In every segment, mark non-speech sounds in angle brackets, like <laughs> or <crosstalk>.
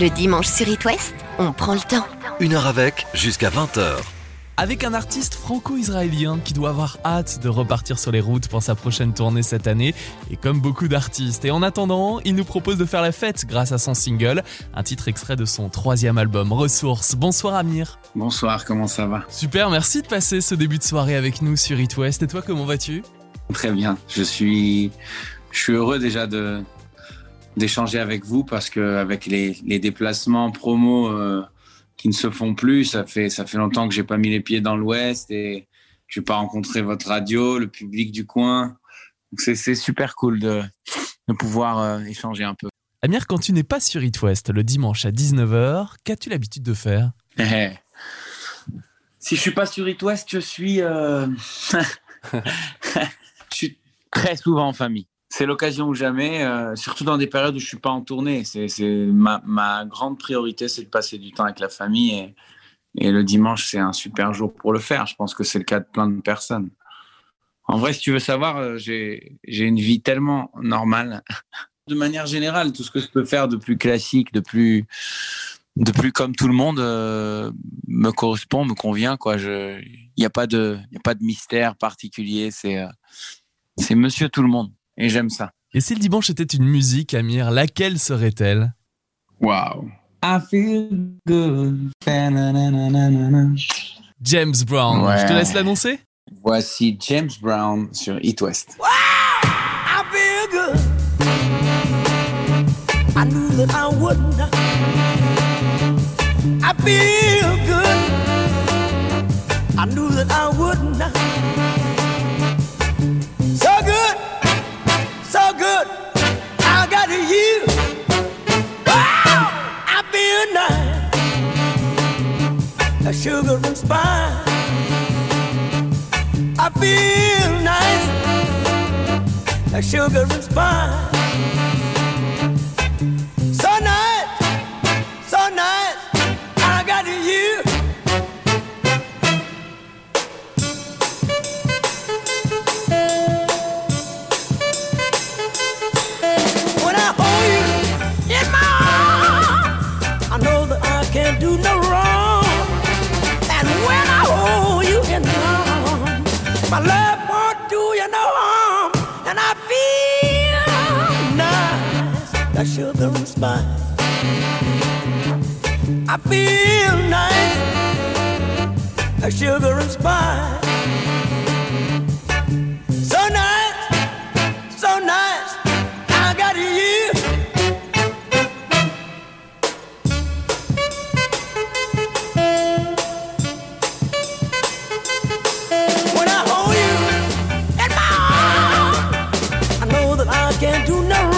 Le dimanche sur It West, on prend le temps. Une heure avec, jusqu'à 20h. Avec un artiste franco-israélien qui doit avoir hâte de repartir sur les routes pour sa prochaine tournée cette année, et comme beaucoup d'artistes. Et en attendant, il nous propose de faire la fête grâce à son single, un titre extrait de son troisième album, Ressources. Bonsoir Amir. Bonsoir, comment ça va? Super, merci de passer ce début de soirée avec nous sur It West. Et toi, comment vas-tu? Très bien, je suis, je suis heureux déjà de d'échanger avec vous parce que avec les, les déplacements promos euh, qui ne se font plus, ça fait ça fait longtemps que j'ai pas mis les pieds dans l'Ouest et je n'ai pas rencontré votre radio, le public du coin. C'est super cool de, de pouvoir euh, échanger un peu. Amir, quand tu n'es pas sur It West le dimanche à 19h, qu'as-tu l'habitude de faire? <laughs> Si je suis pas sur It West, je suis euh, <laughs> je suis très souvent en famille. C'est l'occasion ou jamais, euh, surtout dans des périodes où je suis pas en tournée. C'est, ma, grande priorité, c'est de passer du temps avec la famille et, le dimanche, c'est un super jour pour le faire. Je pense que c'est le cas de plein de personnes. En vrai, si tu veux savoir, euh, j'ai, une vie tellement normale. De manière générale, tout ce que je peux faire de plus classique, de plus, de plus comme tout le monde, euh, me correspond, me convient. Il n'y a pas de, mystère particulier. C'est Monsieur tout le monde, et j'aime ça. Et si le dimanche était une musique, Amir, laquelle serait-elle? Wow. I feel good. James Brown. Ouais. Je te laisse l'annoncer? Voici James Brown sur Eat West. I feel good. I knew that I wouldn't. I feel good. I knew that I wouldn't. Got you. I feel nice. A sugar and spice. I feel nice like sugar and spice. Sugar. I feel nice, like sugar and spice. So nice, so nice, I got you. When I hold you in my arms, I know that I can't do no wrong.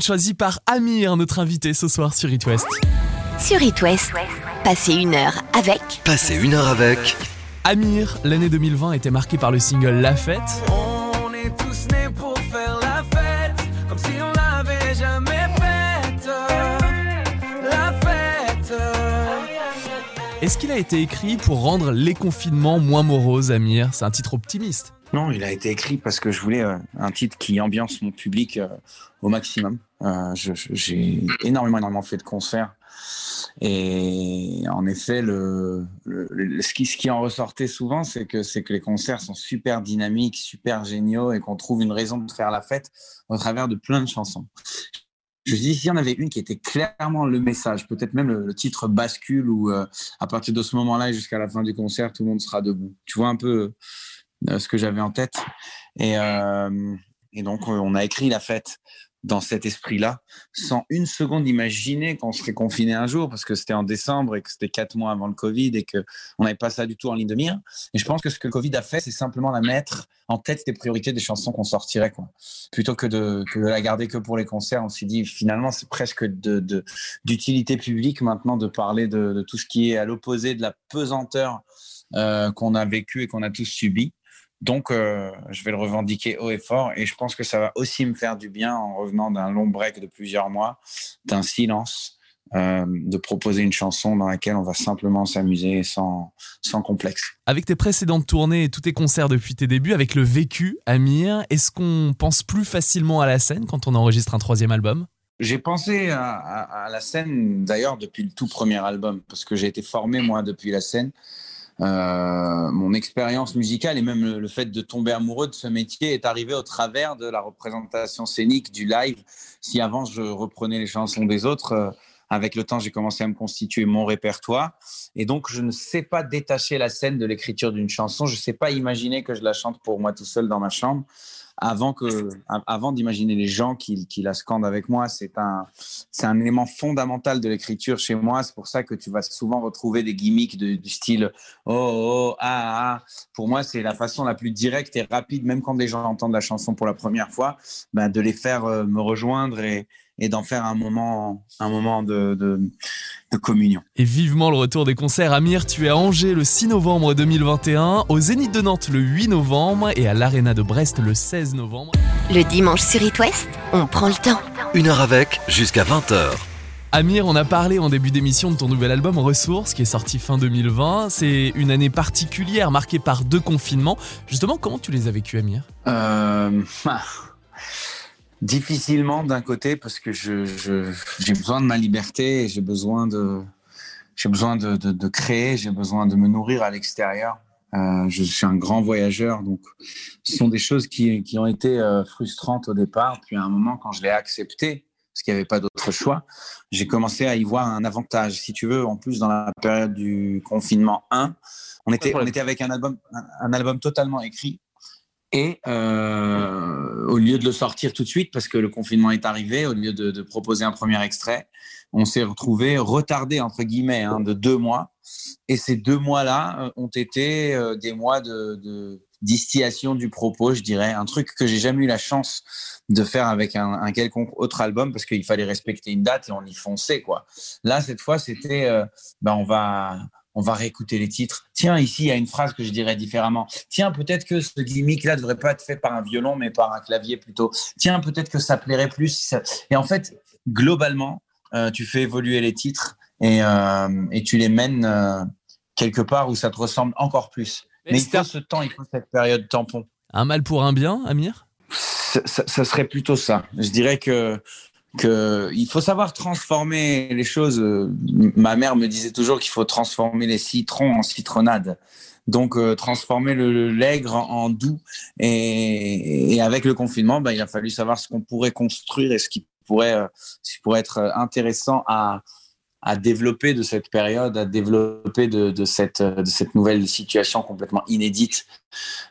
Choisi par Amir, notre invité ce soir sur It West. Sur It West, passez une heure avec Passez une heure avec. Amir, l'année 2020 était marquée par le single La Fête. On est tous nés pour faire la fête, comme si on l'avait jamais faite. La fête. Est-ce qu'il a été écrit pour rendre les confinements moins moroses, Amir? C'est un titre optimiste. Non, il a été écrit parce que je voulais euh, un titre qui ambiance mon public euh, au maximum. Euh, J'ai énormément, énormément fait de concerts Et en effet, le, le, ce, qui, en ressortait souvent, c'est que, les concerts sont super dynamiques, super géniaux et qu'on trouve une raison de faire la fête au travers de plein de chansons. Je dis, s'il y en avait une qui était clairement le message, peut-être même le, titre bascule où à partir de ce moment-là jusqu'à la fin du concert, tout le monde sera debout. Tu vois un peu ce que j'avais en tête. Et, euh, et donc, on a écrit la fête dans cet esprit-là, sans une seconde imaginer qu'on serait confiné un jour, parce que c'était en décembre et que c'était quatre mois avant le Covid et qu'on n'avait pas ça du tout en ligne de mire. Et je pense que ce que le Covid a fait, c'est simplement la mettre en tête des priorités des chansons qu'on sortirait. Plutôt que de, la garder que pour les concerts, on s'est dit finalement, c'est presque d'utilité publique maintenant de parler de, tout ce qui est à l'opposé de la pesanteur euh, qu'on a vécu et qu'on a tous subi. Donc, euh, je vais le revendiquer haut et fort. Et je pense que ça va aussi me faire du bien en revenant d'un long break de plusieurs mois, d'un silence, euh, de proposer une chanson dans laquelle on va simplement s'amuser sans, sans complexe. Avec tes précédentes tournées et tous tes concerts depuis tes débuts, avec le vécu, Amir, est-ce qu'on pense plus facilement à la scène quand on enregistre un troisième album? J'ai pensé à, à, la scène d'ailleurs depuis le tout premier album, parce que j'ai été formé moi depuis la scène. Euh, mon expérience musicale et même le, fait de tomber amoureux de ce métier est arrivé au travers de la représentation scénique du live. Si avant je reprenais les chansons des autres, euh, avec le temps j'ai commencé à me constituer mon répertoire et donc je ne sais pas détacher la scène de l'écriture d'une chanson. Je ne sais pas imaginer que je la chante pour moi tout seul dans ma chambre avant que, avant d'imaginer les gens qui, qui, la scandent avec moi. C'est un, c'est un élément fondamental de l'écriture chez moi. C'est pour ça que tu vas souvent retrouver des gimmicks du style oh, oh, ah, ah. Pour moi, c'est la façon la plus directe et rapide, même quand des gens entendent la chanson pour la première fois, ben, de les faire euh, me rejoindre et, et d'en faire un moment, un moment de, de, de, communion. Et vivement le retour des concerts. Amir, tu es à Angers le 6 novembre 2021, au Zénith de Nantes le 8 novembre et à l'Arena de Brest le 16 novembre. Le dimanche sur It West, on prend le temps. Une heure avec, jusqu'à 20h. Amir, on a parlé en début d'émission de ton nouvel album Ressources qui est sorti fin 2020. C'est une année particulière marquée par deux confinements. Justement, comment tu les as vécus, Amir? Euh... <laughs> Difficilement d'un côté parce que je, j'ai besoin de ma liberté et j'ai besoin de j'ai besoin de, de, de créer, j'ai besoin de me nourrir à l'extérieur. Euh, je suis un grand voyageur, donc ce sont des choses qui, qui ont été euh, frustrantes au départ. Puis à un moment, quand je l'ai accepté, parce qu'il n'y avait pas d'autre choix, j'ai commencé à y voir un avantage. Si tu veux, en plus dans la période du confinement 1, on était, on était avec un album, un album totalement écrit et euh, au lieu de le sortir tout de suite, parce que le confinement est arrivé, au lieu de, proposer un premier extrait, on s'est retrouvé retardé, entre guillemets, hein, de deux mois. Et ces deux mois-là euh, ont été euh, des mois de, distillation du propos, je dirais. Un truc que j'ai jamais eu la chance de faire avec un, un quelconque autre album, parce qu'il fallait respecter une date et on y fonçait, quoi. Là, cette fois, c'était, euh, ben, on va on va réécouter les titres. Tiens, ici, il y a une phrase que je dirais différemment. Tiens, peut-être que ce gimmick-là ne devrait pas être fait par un violon, mais par un clavier plutôt. Tiens, peut-être que ça plairait plus. Et en fait, globalement, euh, tu fais évoluer les titres et, euh, et tu les mènes euh, quelque part où ça te ressemble encore plus. Mais, il faut ce temps, il faut cette période tampon. Un mal pour un bien, Amir? Ça, ça, serait plutôt ça. Je dirais que que il faut savoir transformer les choses. Ma mère me disait toujours qu'il faut transformer les citrons en citronnade. Donc euh, transformer le, l'aigre en, doux. Et, avec le confinement, ben, il a fallu savoir ce qu'on pourrait construire et ce qui pourrait, euh, être intéressant à, développer de cette période, à développer de, cette, nouvelle situation complètement inédite.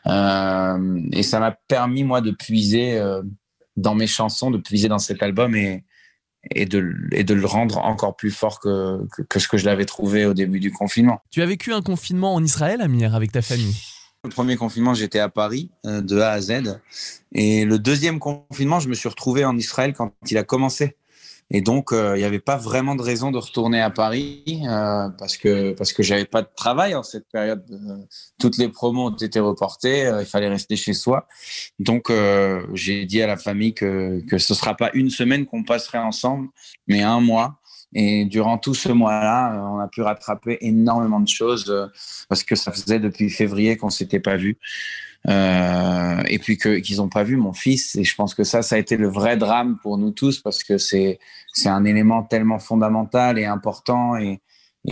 Euh, et ça m'a permis, moi, de puiser dans mes chansons, de puiser dans cet album et, et, de, et de le rendre encore plus fort que, que, ce que je l'avais trouvé au début du confinement. Tu as vécu un confinement en Israël, Amir, avec ta famille? Le premier confinement, j'étais à Paris, euh, de A à Z. Et le deuxième confinement, je me suis retrouvé en Israël quand il a commencé. Et donc, euh, il n'y avait pas vraiment de raison de retourner à Paris euh, parce que parce que j'avais pas de travail en cette période. Euh, toutes les promos ont été reportées, il fallait rester chez soi. Donc, j'ai dit à la famille que que ce sera pas une semaine qu'on passerait ensemble, mais un mois Et durant tout ce mois-là, euh, on a pu rattraper énormément de choses euh, parce que ça faisait depuis février qu'on s'était pas vu. Euh, et puis qu'ils n'ont pas vu mon fils. Et je pense que ça, ça a été le vrai drame pour nous tous parce que c'est, un élément tellement fondamental et important et,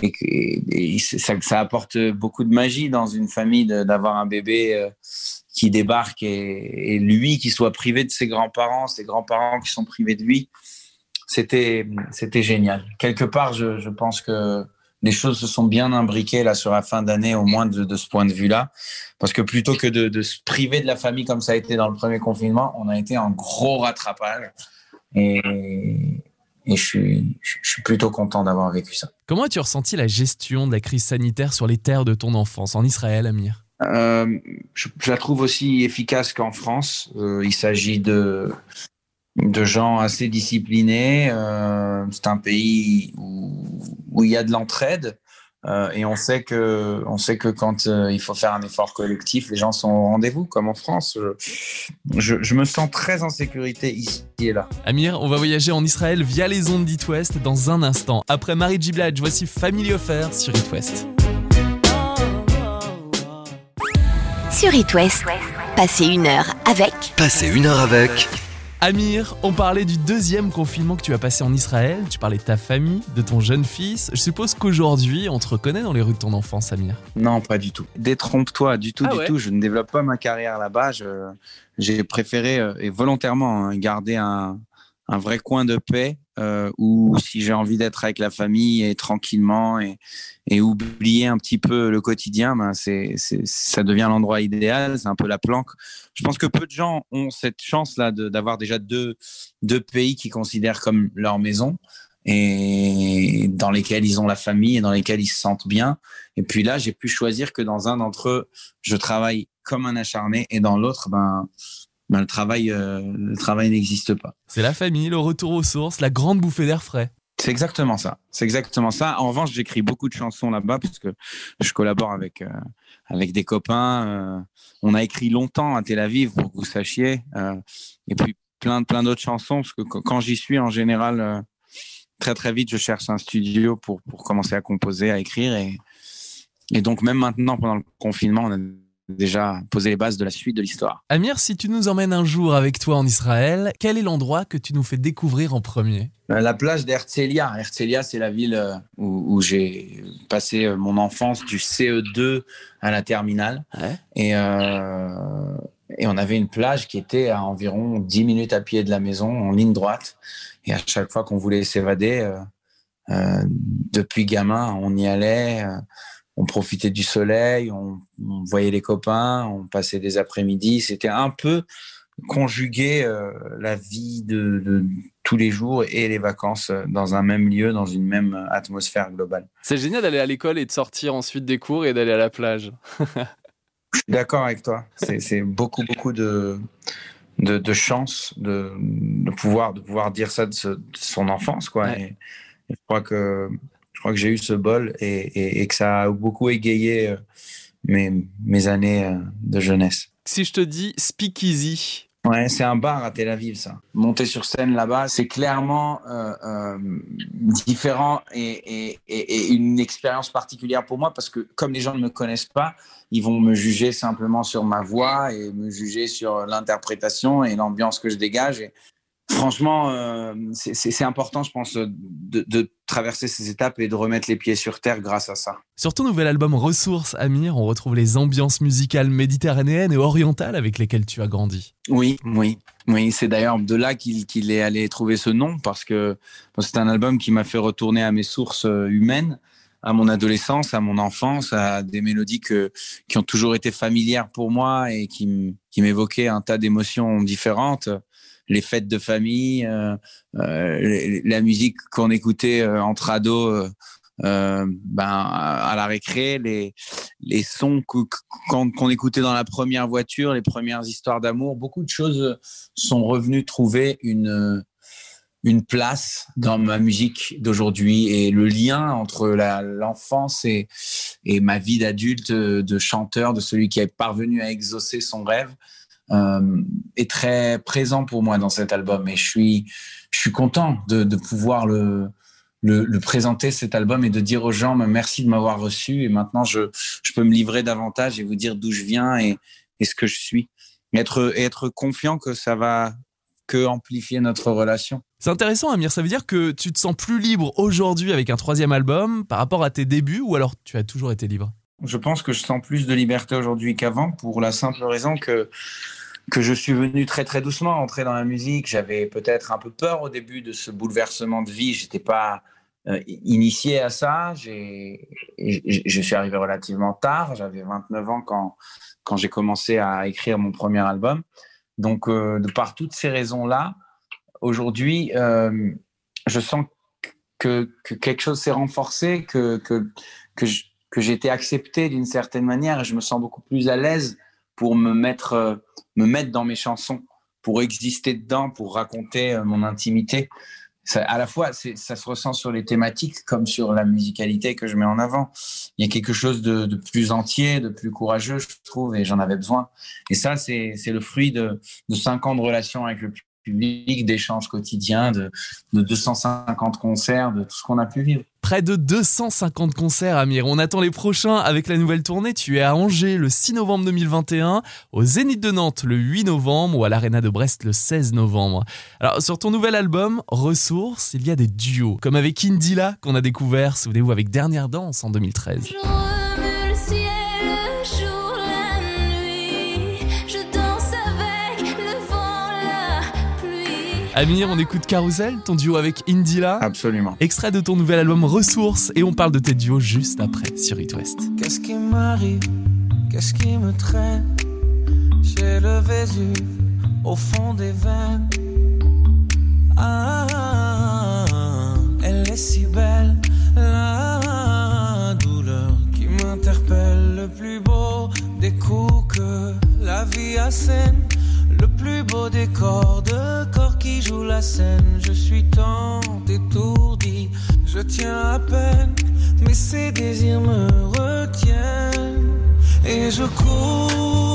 et, et ça, ça, apporte beaucoup de magie dans une famille d'avoir un bébé qui débarque et, lui qui soit privé de ses grands-parents, ses grands-parents qui sont privés de lui. C'était, c'était génial. Quelque part, je, je pense que les choses se sont bien imbriquées là sur la fin d'année, au moins de, de, ce point de vue-là. Parce que plutôt que de, de, se priver de la famille comme ça a été dans le premier confinement, on a été en gros rattrapage. Et, et je suis, je suis plutôt content d'avoir vécu ça. Comment as-tu ressenti la gestion de la crise sanitaire sur les terres de ton enfance en Israël, Amir? Euh, je, je, la trouve aussi efficace qu'en France. Euh, il s'agit de de gens assez disciplinés. Euh, c'est un pays où, où, il y a de l'entraide. Euh, et on sait que, on sait que quand euh, il faut faire un effort collectif, les gens sont au rendez-vous, comme en France. Je, je, je, me sens très en sécurité ici et là. Amir, on va voyager en Israël via les ondes d'It West dans un instant. Après Marie Giblad, voici Family Affair sur It West. Sur It West, passez une heure avec. Passez une heure avec. Amir, on parlait du deuxième confinement que tu as passé en Israël, tu parlais de ta famille, de ton jeune fils. Je suppose qu'aujourd'hui, on te reconnaît dans les rues de ton enfance, Amir. Non, pas du tout. Détrompe-toi, du tout, ah du ouais. tout. Je ne développe pas ma carrière là-bas. J'ai préféré, euh, et volontairement, hein, garder un, un vrai coin de paix euh, où si j'ai envie d'être avec la famille et tranquillement et, et oublier un petit peu le quotidien, ben c'est, ça devient l'endroit idéal, c'est un peu la planque. Je pense que peu de gens ont cette chance-là de, d'avoir déjà deux, deux pays qui considèrent comme leur maison et dans lesquels ils ont la famille et dans lesquels ils se sentent bien. Et puis là, j'ai pu choisir que dans un d'entre eux, je travaille comme un acharné et dans l'autre, ben ben, le travail, euh, le travail n'existe pas. C'est la famille, le retour aux sources, la grande bouffée d'air frais. C'est exactement ça. C'est exactement ça. En revanche, j'écris beaucoup de chansons là-bas parce que je collabore avec euh, avec des copains. Euh, on a écrit longtemps à Tel Aviv pour que vous sachiez. Et puis plein plein d'autres chansons parce que quand j'y suis en général très très vite, je cherche un studio pour pour commencer à composer, à écrire et et donc même maintenant pendant le confinement, on a déjà poser les bases de la suite de l'histoire. Amir, si tu nous emmènes un jour avec toi en Israël, quel est l'endroit que tu nous fais découvrir en premier? La plage d'Herzliya. Herzliya, c'est la ville euh, où, où j'ai passé euh, mon enfance du CE2 à la terminale. Ouais. Et, euh, et on avait une plage qui était à environ 10 minutes à pied de la maison, en ligne droite. Et à chaque fois qu'on voulait s'évader, euh, euh, depuis gamin, on y allait on profitait du soleil, on, on, voyait les copains, on passait des après-midi. C'était un peu conjuguer euh, la vie de, de, tous les jours et les vacances dans un même lieu, dans une même atmosphère globale. C'est génial d'aller à l'école et de sortir ensuite des cours et d'aller à la plage. <laughs> Je suis d'accord avec toi. C'est beaucoup, beaucoup de, de, de chance de, de, pouvoir, de pouvoir dire ça de, ce, son enfance. Quoi. Ouais. Et, et je crois que crois que j'ai eu ce bol et, et, et, que ça a beaucoup égayé euh, mes, mes années euh, de jeunesse. Si je te dis Speakeasy, Ouais, c'est un bar à Tel Aviv, ça. Monter sur scène là-bas, c'est clairement euh, euh, différent et, et, et, une expérience particulière pour moi parce que comme les gens ne me connaissent pas, ils vont me juger simplement sur ma voix et me juger sur l'interprétation et l'ambiance que je dégage. Et franchement, euh, c'est important, je pense, de, de, traverser ces étapes et de remettre les pieds sur terre grâce à ça. Sur ton nouvel album Ressources, Amir, on retrouve les ambiances musicales méditerranéennes et orientales avec lesquelles tu as grandi. Oui, oui, oui. C'est d'ailleurs de là qu'il qu est allé trouver ce nom parce que c'est un album qui m'a fait retourner à mes sources euh, humaines à mon adolescence, à mon enfance, à des mélodies que, qui ont toujours été familières pour moi et qui m'évoquaient un tas d'émotions différentes les fêtes de famille, euh, euh, la musique qu'on écoutait euh, entre ados. Ben à la récré, les les sons qu'on qu écoutait dans la première voiture, les premières histoires d'amour, beaucoup de choses sont revenues trouver une une place dans ma musique d'aujourd'hui et le lien entre l'enfance et, et ma vie d'adulte, de chanteur, de celui qui est parvenu à exaucer son rêve, est très présent pour moi dans cet album et je suis je suis content de, pouvoir le le, présenter cet album et de dire aux gens merci de m'avoir reçu et maintenant je, je peux me livrer davantage et vous dire d'où je viens et, et ce que je suis. Être, être confiant que ça va que amplifier notre relation. C'est intéressant, Amir. Ça veut dire que tu te sens plus libre aujourd'hui avec un troisième album par rapport à tes débuts ou alors tu as toujours été libre? Je pense que je sens plus de liberté aujourd'hui qu'avant pour la simple raison que que je suis venu très très doucement entrer dans la musique. J'avais peut-être un peu peur au début de ce bouleversement de vie. J'étais pas euh, initié à ça. Je suis arrivé relativement tard. J'avais 29 ans quand quand j'ai commencé à écrire mon premier album. Donc, euh, de par toutes ces raisons-là, aujourd'hui, euh, je sens que, que, quelque chose s'est renforcé, que, que, que, j'ai été accepté d'une certaine manière et je me sens beaucoup plus à l'aise pour me mettre, euh, me mettre dans mes chansons, pour exister dedans, pour raconter euh, mon intimité. À la fois, ça se ressent sur les thématiques comme sur la musicalité que je mets en avant. Il y a quelque chose de, plus entier, de plus courageux, je trouve, et j'en avais besoin. Et ça, c'est le fruit de, de cinq ans de relation avec le public, d'échanges quotidiens, de, de 250 concerts, de tout ce qu'on a pu vivre. Près de 250 concerts, Amir. On attend les prochains avec la nouvelle tournée. Tu es à Angers le 6 novembre 2021, au Zénith de Nantes le 8 novembre ou à l'Arena de Brest le 16 novembre. Alors, sur ton nouvel album, Ressources, il y a des duos, comme avec Indila qu'on a découvert, souvenez-vous, avec Dernière Danse en 2013. Amir, on écoute Carousel, ton duo avec Indila. Absolument. Extrait de ton nouvel album Ressources et on parle de tes duos juste après sur It West. Qu'est-ce qui m'arrive? Qu'est-ce qui me traîne? J'ai le Vésuve au fond des veines. Ah, elle est si belle, la douleur qui m'interpelle. Le plus beau des coups que la vie assène le plus beau décor Je suis tant étourdi, je tiens à peine, mais ces désirs me retiennent. Et je cours,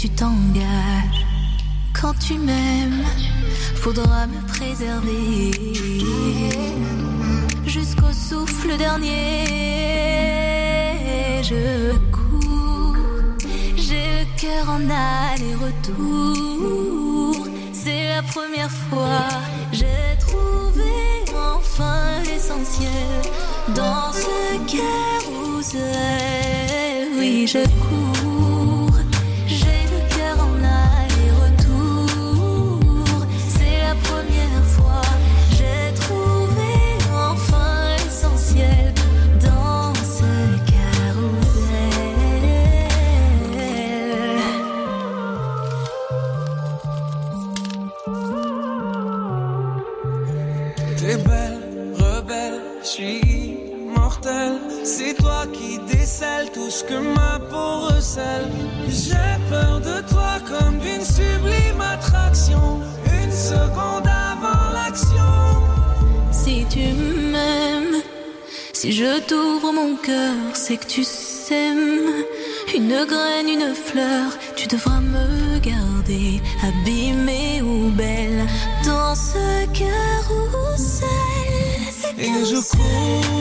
tu t'engages. Quand tu m'aimes, faudra me préserver jusqu'au souffle dernier. Je cours, j'ai le cœur en aller-retour. C'est la première fois, j'ai trouvé enfin l'essentiel dans ce carousel. Oui, je cours. Et je cours,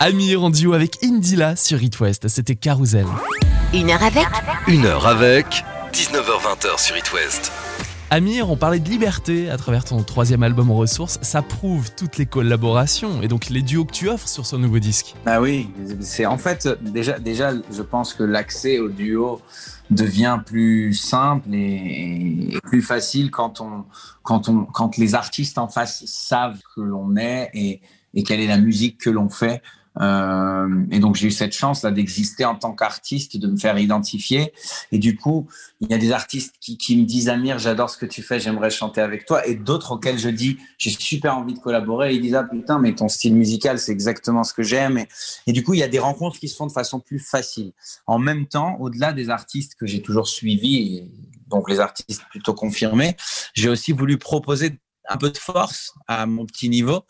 Amir en duo avec Indila sur It West. C'était Carousel. Une heure avec Une heure avec 19h20 sur It West. Amir, on parlait de liberté à travers ton troisième album en ressources. Ça prouve toutes les collaborations et donc les duos que tu offres sur ce nouveau disque. Ah oui, c'est en fait déjà, déjà, je pense que l'accès au duo devient plus simple et, et plus facile quand on, quand on, quand les artistes en face savent que l'on est et, et quelle est la musique que l'on fait. Euh, et donc j'ai eu cette chance là d'exister en tant qu'artiste, de me faire identifier. Et du coup, il y a des artistes qui, qui me disent Amir, j'adore ce que tu fais, j'aimerais chanter avec toi, et d'autres auxquels je dis j'ai super envie de collaborer. Ils disent ah putain, mais ton style musical c'est exactement ce que j'aime. Et, du coup, il y a des rencontres qui se font de façon plus facile. En même temps, au-delà des artistes que j'ai toujours suivis, donc les artistes plutôt confirmés, j'ai aussi voulu proposer un peu de force à mon petit niveau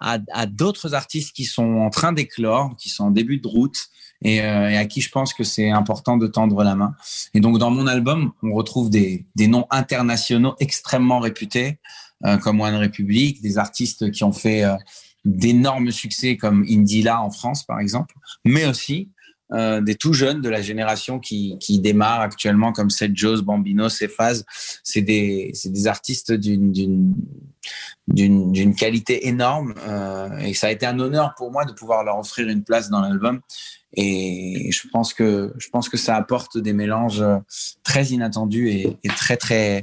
à, d'autres artistes qui sont en train d'éclore, qui sont en début de route et, euh, et à qui je pense que c'est important de tendre la main. Et donc dans mon album, on retrouve des, des noms internationaux extrêmement réputés euh, comme One Republic, des artistes qui ont fait euh, d'énormes succès comme Indila en France par exemple, mais aussi euh, des tout jeunes de la génération qui, qui démarre actuellement comme Seth Jones, Bambino, Cephas. C'est des, des artistes d'une, d'une, d'une, d'une qualité énorme euh, et ça a été un honneur pour moi de pouvoir leur offrir une place dans l'album. Et je pense que je pense que ça apporte des mélanges très inattendus et, et très très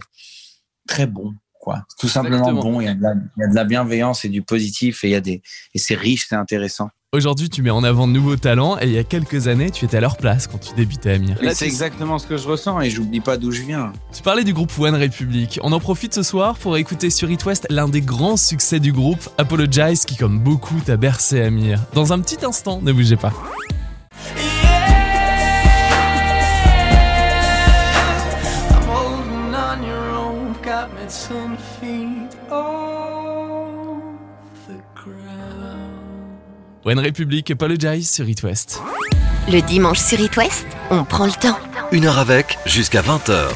très bons. Quoi. Tout simplement Exactement. bon. Il y, a de la, il y a de la bienveillance et du positif et il y a des et c'est riche, c'est intéressant. Aujourd'hui, tu mets en avant de nouveaux talents et il y a quelques années, tu étais à leur place quand tu débutais Amir. Là, c'est exactement ce que je ressens et j'oublie pas d'où je viens. Tu parlais du groupe One Republic. On en profite ce soir pour écouter sur It West l'un des grands succès du groupe, Apologize, qui comme beaucoup t'a bercé Amir. Dans un petit instant, ne bougez pas. I'm holding on your own, got me One Republic, Apologize sur It West. le dimanche sur It West, on prend le temps. Une heure avec jusqu'à 20h.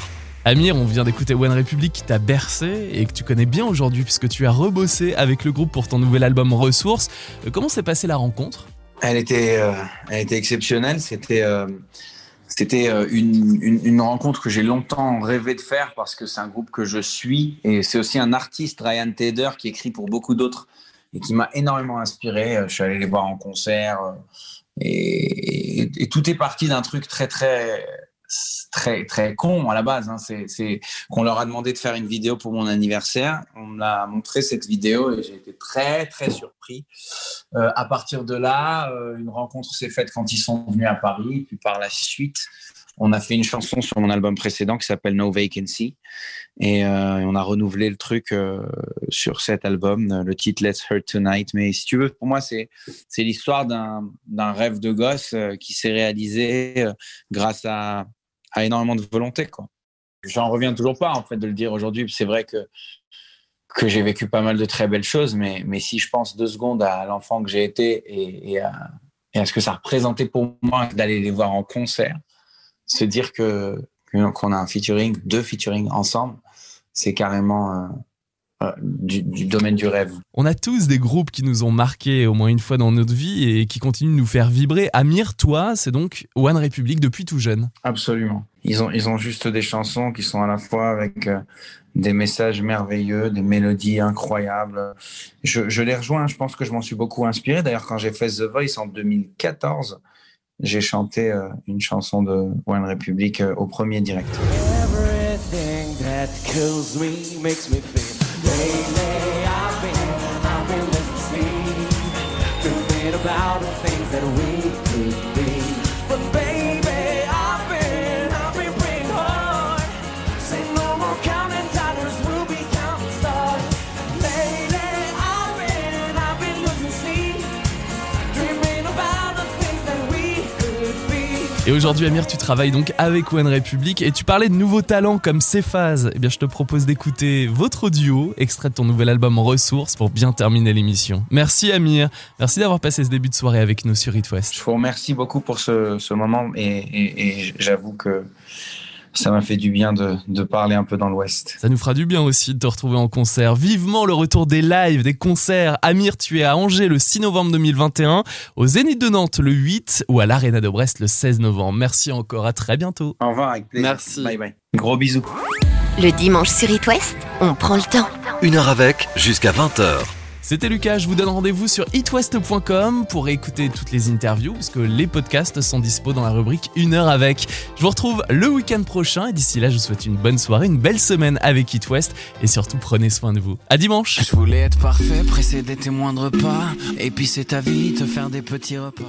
Amir, on vient d'écouter One Republic qui t'a bercé et que tu connais bien aujourd'hui puisque tu as rebossé avec le groupe pour ton nouvel album Ressources. Euh, Comment s'est passée la rencontre? Elle était, euh, elle était exceptionnelle. C'était, euh, c'était euh, une, une, une rencontre que j'ai longtemps rêvé de faire parce que c'est un groupe que je suis et c'est aussi un artiste, Ryan Tedder, qui écrit pour beaucoup d'autres et qui m'a énormément inspiré. Euh, Je suis allé les voir en concert euh, et, et- et tout est parti d'un truc très très très très con à la base. Hein. C'est, qu'on leur a demandé de faire une vidéo pour mon anniversaire. On me l'a montré cette vidéo et j'ai été très très surpris. Euh, à partir de là, euh, une rencontre s'est faite quand ils sont venus à Paris. Puis par la suite, on a fait une chanson sur mon album précédent qui s'appelle No Vacancy. Et euh, on a renouvelé le truc euh, sur cet album, euh, le titre Let's Hurt Tonight. Mais si tu veux, pour moi, c'est, l'histoire d'un, rêve de gosse qui s'est réalisé grâce à, énormément de volonté. J'en reviens toujours pas, en fait, de le dire aujourd'hui. C'est vrai que j'ai vécu pas mal de très belles choses, mais, si je pense deux secondes à l'enfant que j'ai été et, et, à, et à ce que ça représentait pour moi d'aller les voir en concert, se dire que qu'on a un featuring, deux featuring ensemble, c'est carrément euh, euh, du, du domaine du rêve. On a tous des groupes qui nous ont marqués au moins une fois dans notre vie et qui continuent de nous faire vibrer. Amir, toi, c'est donc One Republic depuis tout jeune. Absolument. Ils ont, ils ont juste des chansons qui sont à la fois avec euh, des messages merveilleux, des mélodies incroyables. Je, je les rejoins, je pense que je m'en suis beaucoup inspiré. D'ailleurs, quand j'ai fait The Voice en 2014, j'ai chanté euh, une chanson de One Republic euh, au premier direct. Et aujourd'hui, Amir, tu travailles donc avec One Republic et tu parlais de nouveaux talents comme Cephas. Eh bien, je te propose d'écouter votre duo, extrait de ton nouvel album Ressources, pour bien terminer l'émission. Merci, Amir. Merci d'avoir passé ce début de soirée avec nous sur It West. Je vous remercie beaucoup pour ce, moment et j'avoue que ça m'a fait du bien de, de parler un peu dans l'Ouest. Ça nous fera du bien aussi de te retrouver en concert. Vivement le retour des lives, des concerts. Amir, tu es à Angers le 6 novembre 2021, au Zénith de Nantes le 8 ou à l'Arena de Brest le 16 novembre. Merci encore, à très bientôt. Au revoir, avec plaisir. Merci. Bye bye. Gros bisous. Le dimanche sur It West, on prend le temps. Une heure avec, jusqu'à 20h. C'était Lucas, je vous donne rendez-vous sur itwest.com pour écouter toutes les interviews, puisque les podcasts sont dispo dans la rubrique Une heure avec. Je vous retrouve le week-end prochain, et d'ici là, je vous souhaite une bonne soirée, une belle semaine avec It West, et surtout prenez soin de vous. À dimanche Je voulais être parfait, précéder tes moindres pas, et puis c'est ta vie, te faire des petits repas.